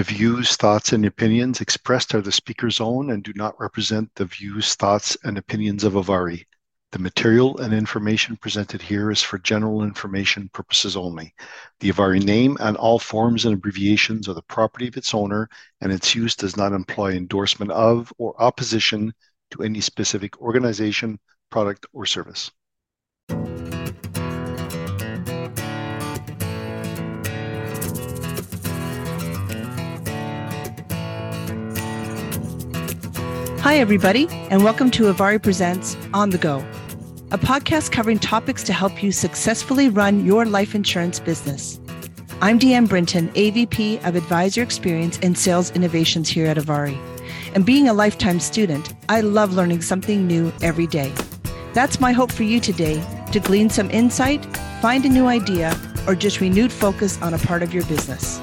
The views, thoughts, and opinions expressed are the speaker's own and do not represent the views, thoughts, and opinions of ivari. The material and information presented here is for general information purposes only. The ivari name and all forms and abbreviations are the property of its owner, and its use does not imply endorsement of or opposition to any specific organization, product, or service. Hi, everybody, and welcome to ivari Presents On the Go, a podcast covering topics to help you successfully run your life insurance business. I'm DeeAnn Brinton, AVP of Advisor Experience and Sales Innovations here at ivari. And being a lifetime student, I love learning something new every day. That's my hope for you today to glean some insight, find a new idea, or just renewed focus on a part of your business.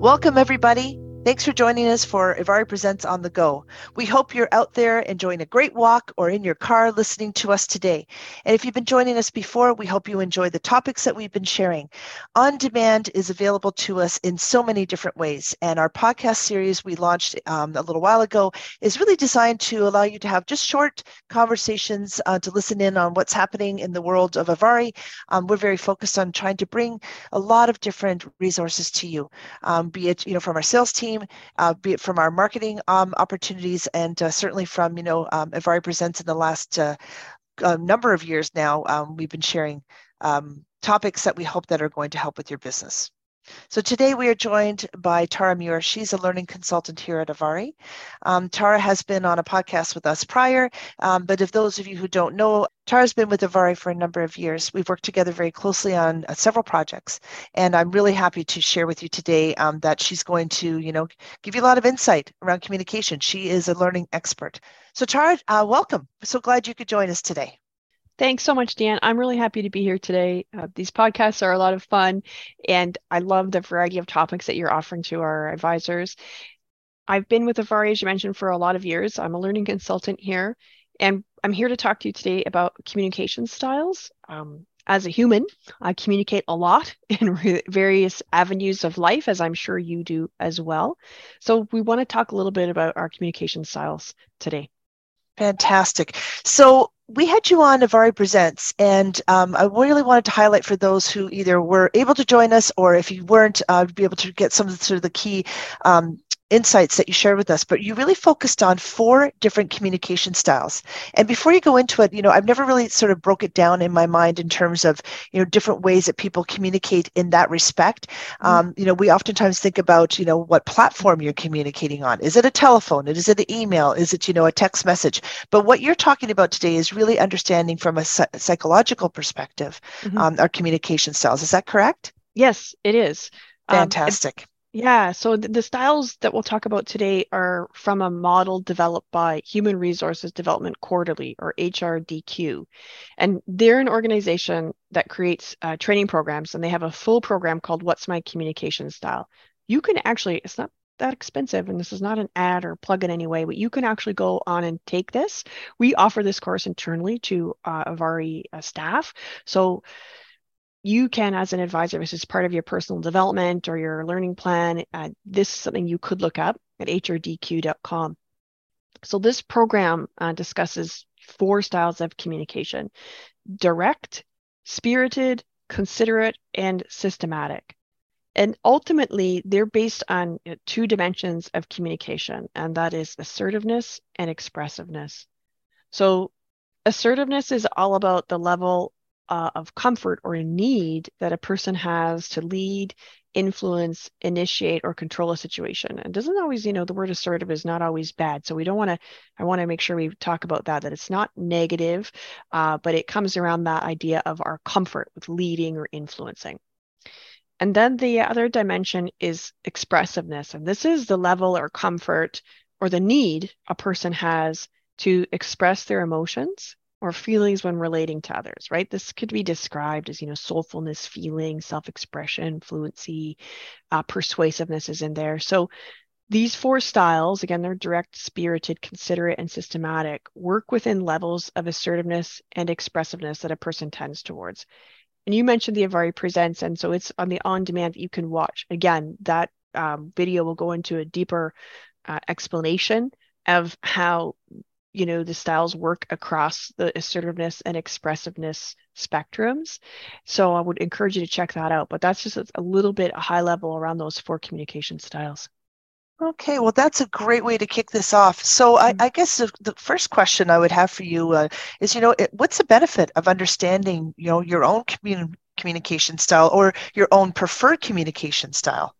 Welcome, everybody. Thanks for joining us for ivari Presents on the Go. We hope you're out there enjoying a great walk or in your car listening to us today. And if you've been joining us before, we hope you enjoy the topics that we've been sharing. On Demand is available to us in so many different ways. And our podcast series we launched um, a little while ago is really designed to allow you to have just short conversations uh, to listen in on what's happening in the world of ivari. Um, we're very focused on trying to bring a lot of different resources to you, um, be it you know from our sales team team, uh, be it from our marketing um, opportunities and uh, certainly from, you know, um, ivari Presents in the last uh, number of years now, um, we've been sharing um, topics that we hope that are going to help with your business. So today we are joined by Tara Muir. She's a learning consultant here at ivari. Um, Tara has been on a podcast with us prior, um, but if those of you who don't know, Tara's been with ivari for a number of years. We've worked together very closely on uh, several projects, and I'm really happy to share with you today um, that she's going to, you know, give you a lot of insight around communication. She is a learning expert. So Tara, uh, welcome. So glad you could join us today. Thanks so much, Dan. I'm really happy to be here today. Uh, these podcasts are a lot of fun, and I love the variety of topics that you're offering to our advisors. I've been with ivari, as you mentioned, for a lot of years. I'm a learning consultant here, and I'm here to talk to you today about communication styles. Um, as a human, I communicate a lot in re- various avenues of life, as I'm sure you do as well. So, we want to talk a little bit about our communication styles today. Fantastic. So, we had you on ivari Presents, and um, I really wanted to highlight for those who either were able to join us or if you weren't, uh, be able to get some of the, sort of the key um, insights that you shared with us, but you really focused on four different communication styles. And before you go into it, you know, I've never really sort of broke it down in my mind in terms of, you know, different ways that people communicate in that respect. Mm-hmm. Um, you know, we oftentimes think about, you know, what platform you're communicating on. Is it a telephone? Is it an email? Is it, you know, a text message? But what you're talking about today is really understanding from a psychological perspective mm-hmm. um, our communication styles. Is that correct? Yes, it is. Um, Fantastic. Um, yeah, so the styles that we'll talk about today are from a model developed by Human Resources Development Quarterly, or HRDQ. And they're an organization that creates uh, training programs, and they have a full program called What's My Communication Style. You can actually, it's not that expensive, and this is not an ad or plug in any way, but you can actually go on and take this. We offer this course internally to uh, ivari uh, staff. So you can, as an advisor, this is part of your personal development or your learning plan. Uh, this is something you could look up at hrdq.com. So, this program uh, discusses four styles of communication direct, spirited, considerate, and systematic. And ultimately, they're based on two dimensions of communication, and that is assertiveness and expressiveness. So, assertiveness is all about the level uh, of comfort or a need that a person has to lead, influence, initiate, or control a situation. And doesn't always, you know, the word assertive is not always bad. So we don't want to, I want to make sure we talk about that, that it's not negative, uh, but it comes around that idea of our comfort with leading or influencing. And then the other dimension is expressiveness. And this is the level or comfort or the need a person has to express their emotions or feelings when relating to others, right? This could be described as, you know, soulfulness, feeling, self expression, fluency, uh, persuasiveness is in there. So these four styles, again, they're direct, spirited, considerate, and systematic, work within levels of assertiveness and expressiveness that a person tends towards. And you mentioned the ivari Presents, and so it's on the on demand that you can watch. Again, that um, video will go into a deeper uh, explanation of how you know the styles work across the assertiveness and expressiveness spectrums so i would encourage you to check that out but that's just a little bit high level around those four communication styles Okay, well, that's a great way to kick this off. So, I, mm-hmm. I guess the, the, first question I would have for you uh, is, you know, it, what's the benefit of understanding, you know, your own commun- communication style or your own preferred communication style?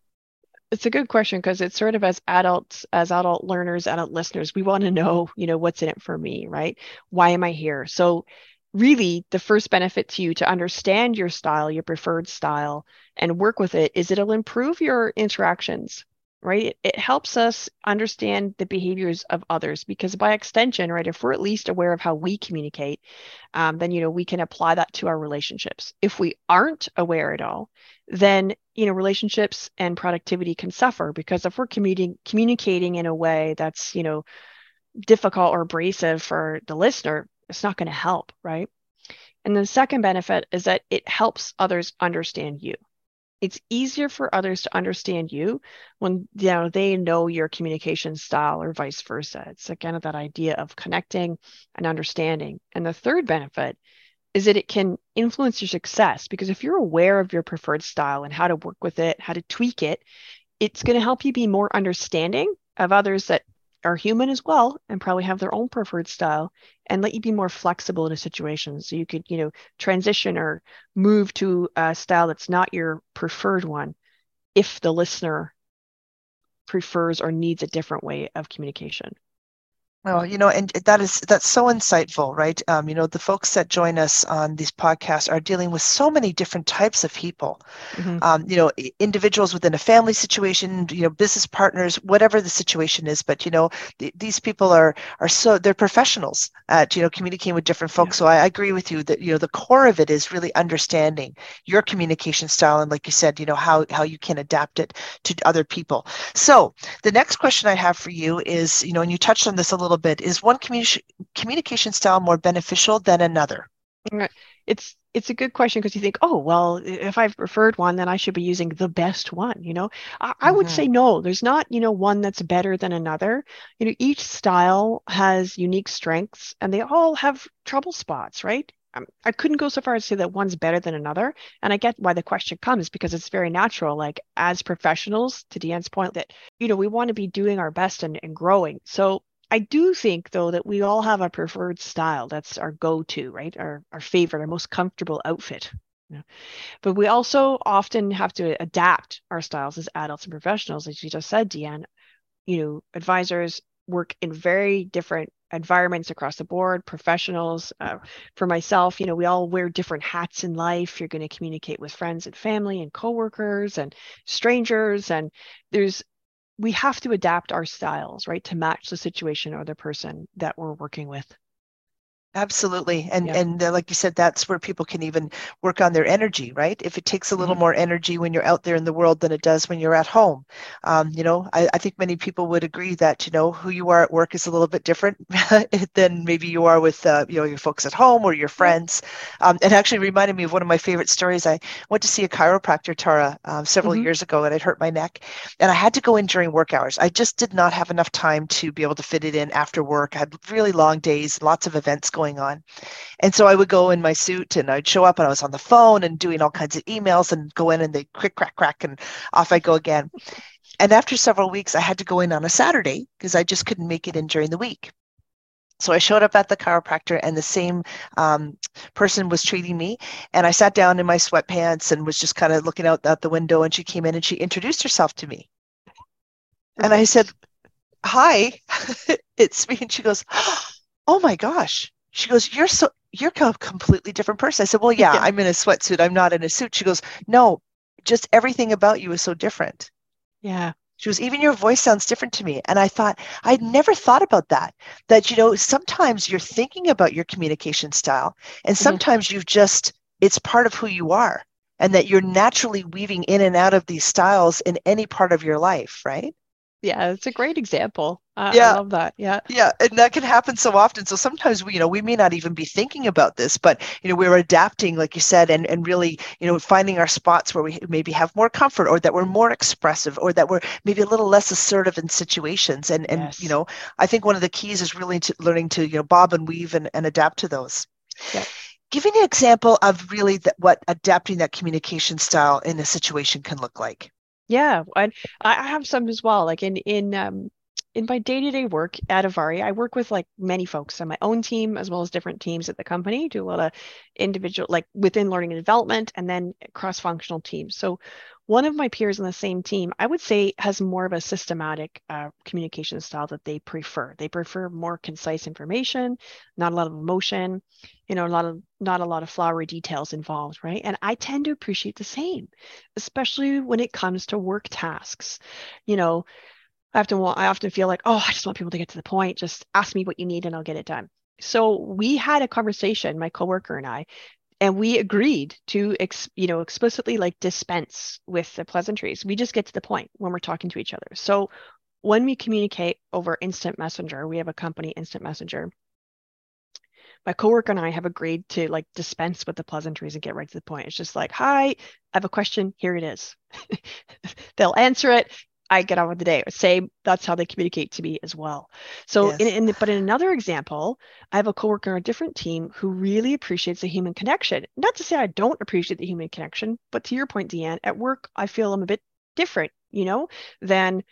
It's a good question because it's sort of as adults as adult learners adult listeners we want to know you know what's in it for me right? Why am i here? So really the first benefit to you to understand your style your preferred style and work with it is it'll improve your interactions right? It, helps us understand the behaviors of others because by extension right if we're at least aware of how we communicate um, then you know we can apply that to our relationships. If we aren't aware at all then you know relationships and productivity can suffer because if we're communicating in a way that's you know difficult or abrasive for the listener it's not going to help right? And the second benefit is that it helps others understand you it's easier for others to understand you when you know they know your communication style or vice versa. It's again that idea of connecting and understanding. And the third benefit is that it can influence your success because if you're aware of your preferred style and how to work with it, how to tweak it, it's going to help you be more understanding of others that are human as well and probably have their own preferred style and let you be more flexible in a situation. So you could you know transition or move to a style that's not your preferred one if the listener prefers or needs a different way of communication well, you know, and that is that's so insightful, right? Um, you know, the folks that join us on these podcasts are dealing with so many different types of people. Mm-hmm. Um, you know, individuals within a family situation, you know, business partners, whatever the situation is. But you know, th- these people are are so they're professionals at you know communicating with different folks. Yeah. So I, I agree with you that you know the core of it is really understanding your communication style and, like you said, you know how how you can adapt it to other people. So the next question I have for you is, you know, and you touched on this a little little bit. Is one communi- communication style more beneficial than another? It's it's a good question because you think, oh well, if I've preferred one, then I should be using the best one. You know, I, mm-hmm. Would say no. There's not you know one that's better than another. You know, each style has unique strengths, and they all have trouble spots, right? Um, I couldn't go so far as to say that one's better than another. And I get why the question comes because it's very natural. Like as professionals, to DeeAnn's point, that you know we want to be doing our best and, and growing. So I do think though that we all have a preferred style. That's our go-to, right? Our our favorite, our most comfortable outfit. But we also often have to adapt our styles as adults and professionals, as you just said, DeeAnn. You know, advisors work in very different environments across the board professionals uh, for myself you know we all wear different hats in life you're going to communicate with friends and family and coworkers and strangers and there's we have to adapt our styles, right, to match the situation or the person that we're working with. Absolutely. And yeah. and uh, like you said, that's where people can even work on their energy, right? If it takes a little mm-hmm. more energy when you're out there in the world than it does when you're at home. Um, you know, I, I, think many people would agree that, you know, who you are at work is a little bit different than maybe you are with, uh, you know, your folks at home or your friends. Um, it actually reminded me of one of my favorite stories. I went to see a chiropractor, Tara, um, several mm-hmm. years ago, and I'd hurt my neck. And I had to go in during work hours. I just did not have enough time to be able to fit it in after work. I had really long days, lots of events going going on. And so I would go in my suit and I'd show up and I was on the phone and doing all kinds of emails and go in and they quick crack crack and off I go again. And after several weeks, I had to go in on a Saturday because I just couldn't make it in during the week. So I showed up at the chiropractor, and the same um, person was treating me. And I sat down in my sweatpants and was just kind of looking out, out the window. And she came in and she introduced herself to me. And I said, Hi, it's me. And she goes, Oh my gosh, she goes, You're so you're a completely different person. I said, Well, yeah, yeah, I'm in a sweatsuit. I'm not in a suit. She goes, No, just everything about you is so different. Yeah. She goes, even your voice sounds different to me. And I thought, I'd never thought about that. That, you know, sometimes you're thinking about your communication style, and mm-hmm. sometimes mm-hmm. you've just, it's part of who you are, and that you're naturally weaving in and out of these styles in any part of your life, right? Yeah, it's a great example. I, Yeah. I love that. Yeah. Yeah, and that can happen so often. So sometimes we, you know, we may not even be thinking about this, but you know, we're adapting, like you said, and and really, you know, finding our spots where we maybe have more comfort, or that we're more expressive, or that we're maybe a little less assertive in situations. And and Yes. you know, I think one of the keys is really to learning to you know bob and weave and, and adapt to those. Yep. Giving an example of really that what adapting that communication style in a situation can look like. Yeah, and I have some as well. Like in in um in my day-to-day work at ivari, I work with like many folks on my own team as well as different teams at the company. Do a lot of individual like within learning and development and then cross-functional teams. So one of my peers on the same team, I would say, has more of a systematic uh, communication style that they prefer. They prefer more concise information, not a lot of emotion, you know, a lot of not a lot of flowery details involved, right? And I tend to appreciate the same especially when it comes to work tasks. You know, I often want, I often feel like, oh, I just want people to get to the point. Just ask me what you need and I'll get it done. So we had a conversation, my coworker and I, and we agreed to, ex, you know, explicitly like dispense with the pleasantries. We just get to the point when we're talking to each other. So when we communicate over instant messenger, we have a company instant messenger. My coworker and I have agreed to like dispense with the pleasantries and get right to the point. It's just like, hi, I have a question. Here it is. They'll answer it. I get on with the day. Say that's how they communicate to me as well. So, Yes. in, in the, but in another example, I have a coworker on a different team who really appreciates the human connection. Not to say I don't appreciate the human connection, but to your point, DeeAnn, at work I feel I'm a bit different, you know, than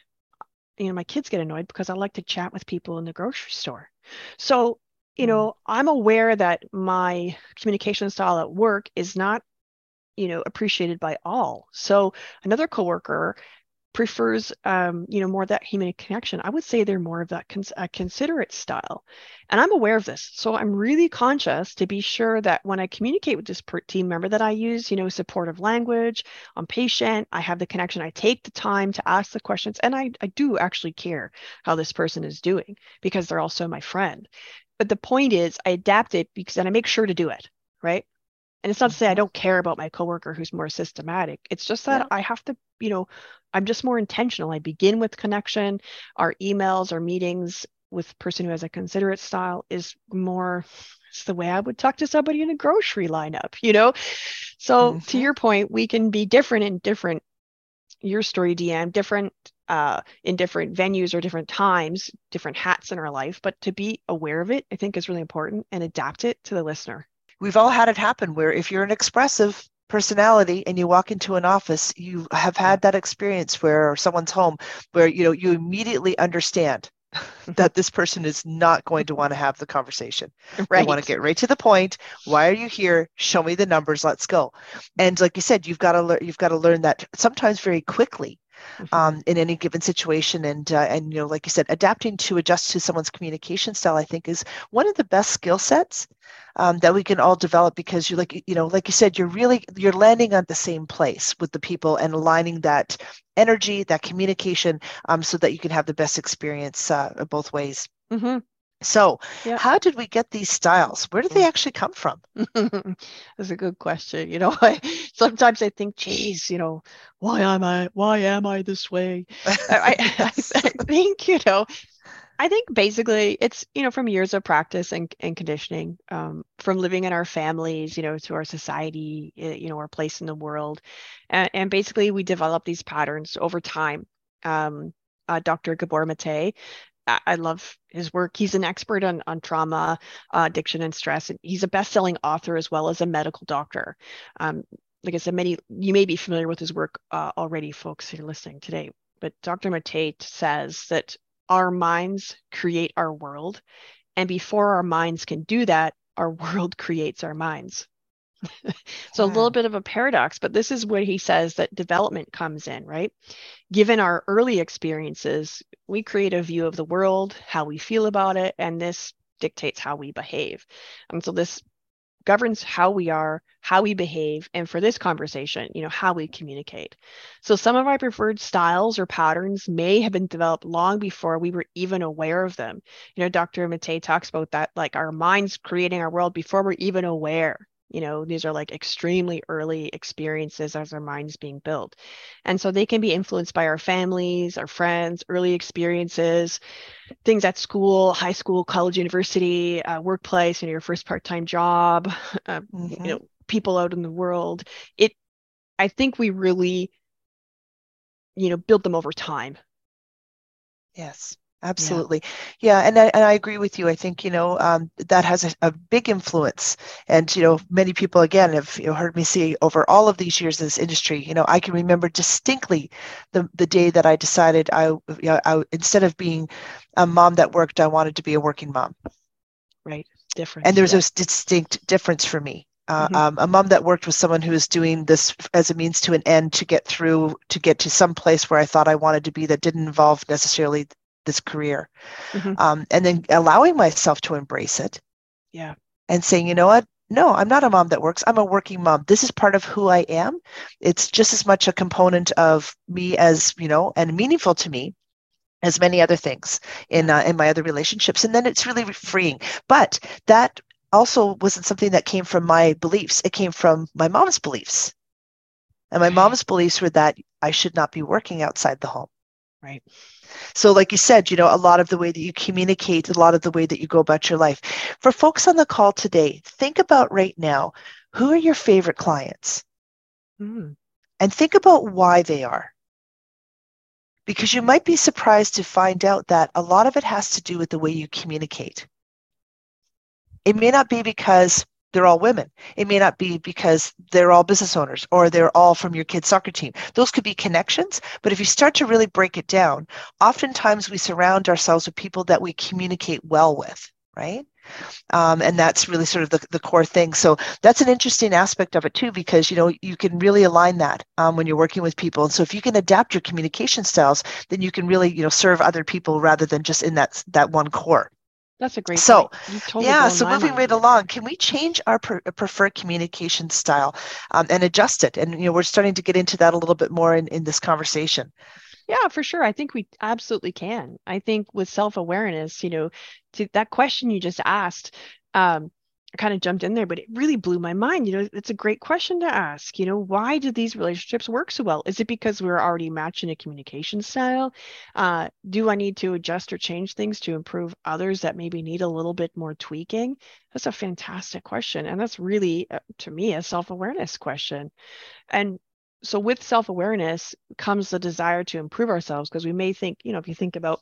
you know my kids get annoyed because I like to chat with people in the grocery store. So, you Mm. know, I'm aware that my communication style at work is not you know appreciated by all so another coworker prefers um, you know more that human connection i would say they're more of that cons- considerate style. And i'm aware of this so i'm really conscious to be sure that when i communicate with this per- team member that i use you know supportive language i'm patient i have the connection i take the time to ask the questions and i, I do actually care how this person is doing because they're also my friend. But the point is i adapt it because and i make sure to do it right and it's not to say I Mhm. don't care about my coworker who's more systematic. It's just that Yeah. I have to, you know, I'm just more intentional. I begin with connection. Our emails, our meetings with person who has a considerate style is more it's the way I would talk to somebody in a grocery lineup, you know? So to Mhm. your point, we can be different in different your story, DeeAnn, different uh, in different venues or different times, different hats in our life. But to be aware of it, I think is really important and adapt it to the listener. We've all had it happen where if you're an expressive personality and you walk into an office you have had that experience where or someone's home where you know you immediately understand that this person is not going to want to have the conversation Right. they want to get right to the point why are you here show me the numbers let's go and like you said you've got to learn you've got to learn that sometimes very quickly. Um, in any given situation. And uh, and you know like you said adapting to adjust to someone's communication style i think is one of the best skill sets um, that we can all develop because you like you know like you said you're really you're landing on the same place with the people and aligning that energy that communication um, so that you can have the best experience uh, both ways. Mhm. So Yeah. how did we get these styles where did they Mm. actually come from That's a good question. You know, I sometimes I think, geez, you know, why am I why am I this way? I, I, I think, you know, I think basically it's, you know, from years of practice and, and conditioning, um, from living in our families, you know, to our society, eh, you know, our place in the world. And, and basically we develop these patterns over time. Um, uh, Dr. Gabor Mate, I, love his work. He's an expert on, on trauma, uh, addiction, and stress. And he's a best-selling author as well as a medical doctor. Um, like I said, many you may be familiar with his work uh, already, folks who are listening today. But Dr. Mate says that our minds create our world, and before our minds can do that, our world creates our minds. so a little Hmm. bit of a paradox, but this is where he says that development comes in, right? Given our early experiences, we create a view of the world, how we feel about it, and this dictates how we behave. And so this governs how we are, how we behave, and for this conversation, you know, how we communicate. So some of our preferred styles or patterns may have been developed long before we were even aware of them. You know, Dr. Mate talks about that, like our minds creating our world before we're even aware You know, these are like extremely early experiences as our mind's being built. And so they can be influenced by our families, our friends, early experiences, things at school, high school, college, university, uh, workplace, you know, your first part-time job, uh, mm-hmm. you know, people out in the world. It, I think we really, you know, build them over time. Yes absolutely yeah, yeah and, I, and i agree with you i think you know um, that has a, a, big influence and you know many people again have you know, heard me say over all of these years in this industry you know i can remember distinctly the, the day that i decided I, you know, I instead of being a mom that worked i wanted to be a working mom right different and there's yeah. a distinct difference for me uh, mm-hmm. um, a mom that worked with someone who was doing this as a means to an end to get through to get to some place where I thought I wanted to be that didn't involve necessarily this career. Mm-hmm. um, and then allowing myself to embrace it. Yeah. And saying you know what? No i'm not a mom that works. I'm a working mom. This is part of who i am. It's just as much a component of me as you know and meaningful to me as many other things in uh, in my other relationships. And then it's really freeing. But that also wasn't something that came from my beliefs. It came from my mom's beliefs. And my mom's beliefs were that i should not be working outside the home. Right so, like you said, you know, a lot of the way that you communicate, a lot of the way that you go about your life. For folks on the call today, think about right now who are your favorite clients? Mm. And think about why they are. Because you might be surprised to find out that a lot of it has to do with the way you communicate. It may not be because they're all women. It may not be because they're all business owners or they're all from your kid's soccer team. Those could be connections, but if you start to really break it down, oftentimes we surround ourselves with people that we communicate well with, right? Um, and that's really sort of the, the core thing. So that's an interesting aspect of it too, because you know you can really align that um, when you're working with people. And so if you can adapt your communication styles, then you can really you know serve other people rather than just in that that one core. That's a great so totally yeah so moving right along can we change our pre- preferred communication style um, and adjust it? And you know we're starting to get into that a little bit more in, in this conversation. Yeah for sure. I think we absolutely can. I think with self-awareness you know to that question you just asked um, kind of jumped in there, but it really blew my mind. You know, it's a great question to ask. You know, why do these relationships work so well? Is it because we're already matching a communication style? Uh, do I need to adjust or change things to improve others that maybe need a little bit more tweaking? That's a fantastic question. And that's really, uh, to me, a self awareness question. And so with self awareness comes the desire to improve ourselves because we may think, you know, if you think about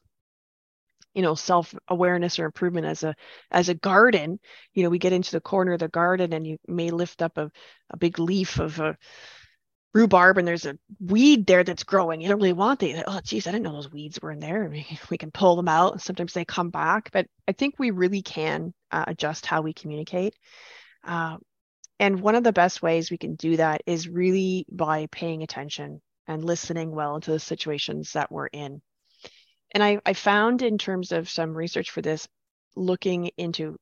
you know self awareness or improvement as a as a garden you know we get into the corner of the garden and you may lift up a, a big leaf of a rhubarb and there's a weed there that's growing. You don't really want the oh geez i didn't know those weeds were in there. We, can pull them out and sometimes they come back but i think we really can uh, adjust how we communicate. Uh, and one of the best ways we can do that is really by paying attention and listening well to the situations that we're in and I, I found in terms of some research for this, looking into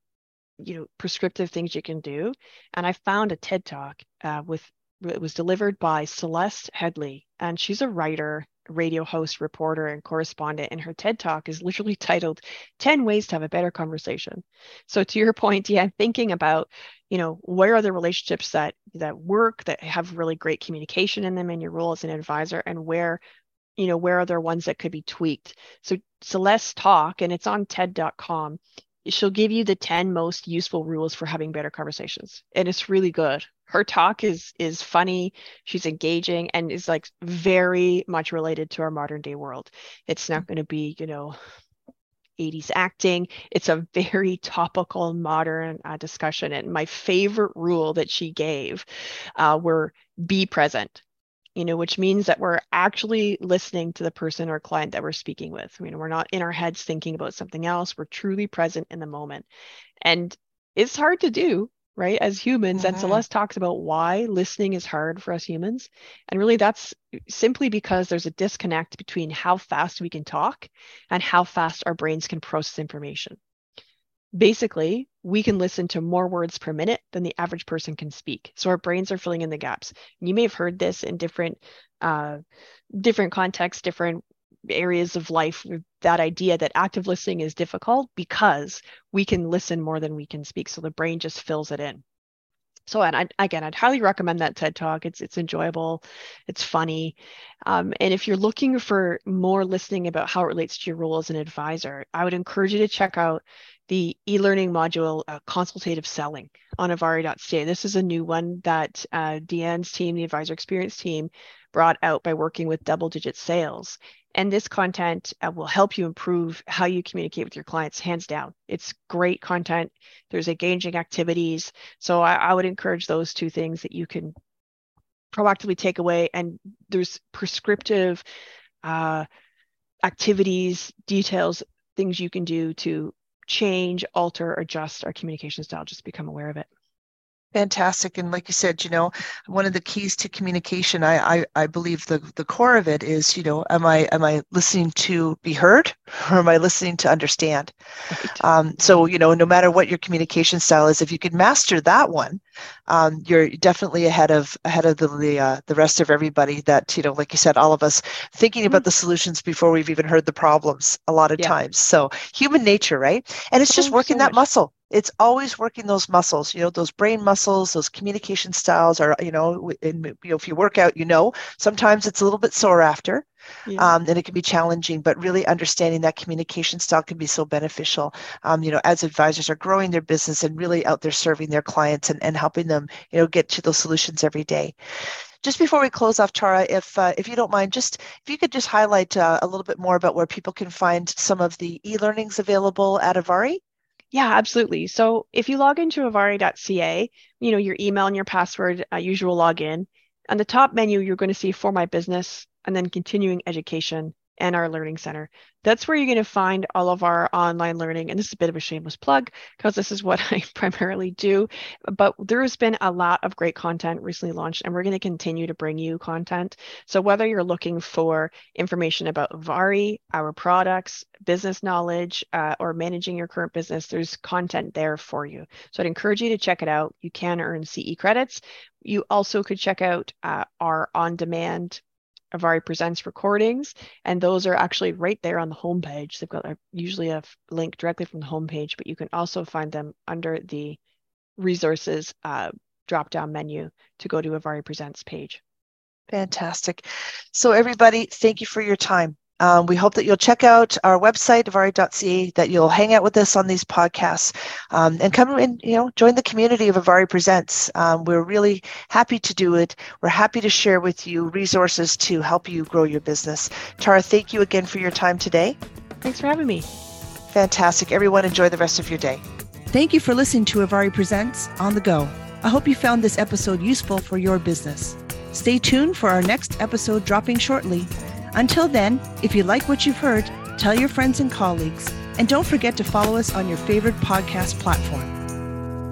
you know prescriptive things you can do. And i found a ted talk uh, with it was delivered by celeste Headlee, and she's a writer radio host reporter and correspondent. And her ted talk is literally titled 10 ways to have a better conversation. So to your point yeah thinking about you know where are the relationships that that work that have really great communication in them in your role as an advisor and where you know, where are there ones that could be tweaked? So Celeste talk, and it's on TED.com. She'll give you the 10 most useful rules for having better conversations. And it's really good. Her talk is is funny, she's engaging, and is like very much related to our modern day world. It's not going to be, you know, 80s acting. It's a very topical, modern uh, discussion. And my favorite rule that she gave uh, were be present you know, which means that we're actually listening to the person or client that we're speaking with. I mean, we're not in our heads thinking about something else. We're truly present in the moment. And it's hard to do, right? As humans. Mm-hmm. And Celeste talks about why listening is hard for us humans. And really, that's simply because there's a disconnect between how fast we can talk and how fast our brains can process information basically we can listen to more words per minute than the average person can speak. So our brains are filling in the gaps. You may have heard this in different uh, different contexts different areas of life that idea that active listening is difficult because we can listen more than we can speak. So the brain just fills it in So, and I, again, I'd highly recommend that TED Talk. It's it's enjoyable, it's funny, um, and if you're looking for more listening about how it relates to your role as an advisor, I would encourage you to check out the e-learning module uh, consultative selling on ivari.ca. This is a new one that uh, DeeAnn's team, the advisor experience team, brought out by working with double digit sales. And this content uh, will help you improve how you communicate with your clients, hands down. It's great content. There's engaging activities. So I, I would encourage those two things that you can proactively take away. And there's prescriptive uh, activities, details, things you can do to change, alter, adjust our communication style. Just become aware of it. Fantastic. And like you said, you know, one of the keys to communication, I, I, I believe the, the core of it is, you know, am I am I listening to be heard or am I listening to understand? Right. Um, so, you know, no matter what your communication style is, if you can master that one, um, you're definitely ahead of ahead of the the, uh, the rest of everybody that, you know, like you said, all of us thinking mm-hmm. about the solutions before we've even heard the problems a lot of yeah. times. So human nature, right? And it's just oh, working so that muscle it's always working those muscles you know those brain muscles those communication styles are you know, in, you know if you work out you know sometimes it's a little bit sore after yeah. um, and it can be challenging but really understanding that communication style can be so beneficial um, you know as advisors are growing their business and really out there serving their clients and, and helping them you know get to those solutions every day just before we close off, Tara, if uh, if you don't mind, just if you could just highlight uh, a little bit more about where people can find some of the e-learnings available at ivari. Yeah, absolutely. So if you log into ivari.ca, you know, your email and your password, uh, usual login, on the top menu, you're going to see for my business and then continuing education and our learning center. That's where you're going to find all of our online learning. And this is a bit of a shameless plug because this is what I primarily do. But there has been a lot of great content recently launched, and we're going to continue to bring you content. So whether you're looking for information about Vari, our products, business knowledge, uh, or managing your current business, there's content there for you. So I'd encourage you to check it out. You can earn CE credits. You also could check out uh, our on demand ivari Presents recordings, and those are actually right there on the homepage. They've got a, usually a link directly from the homepage, but you can also find them under the resources uh, drop down menu to go to ivari Presents page. Fantastic. So, everybody, thank you for your time. Um, we hope that you'll check out our website, ivari.ca, that you'll hang out with us on these podcasts um, and come and you know join the community of ivari Presents. Um, we're really happy to do it. We're happy to share with you resources to help you grow your business. Tara, thank you again for your time today. Thanks for having me. Fantastic. Everyone, enjoy the rest of your day. Thank you for listening to ivari Presents on the go. I hope you found this episode useful for your business. Stay tuned for our next episode dropping shortly. Until then, if you like what you've heard, tell your friends and colleagues, and don't forget to follow us on your favorite podcast platform.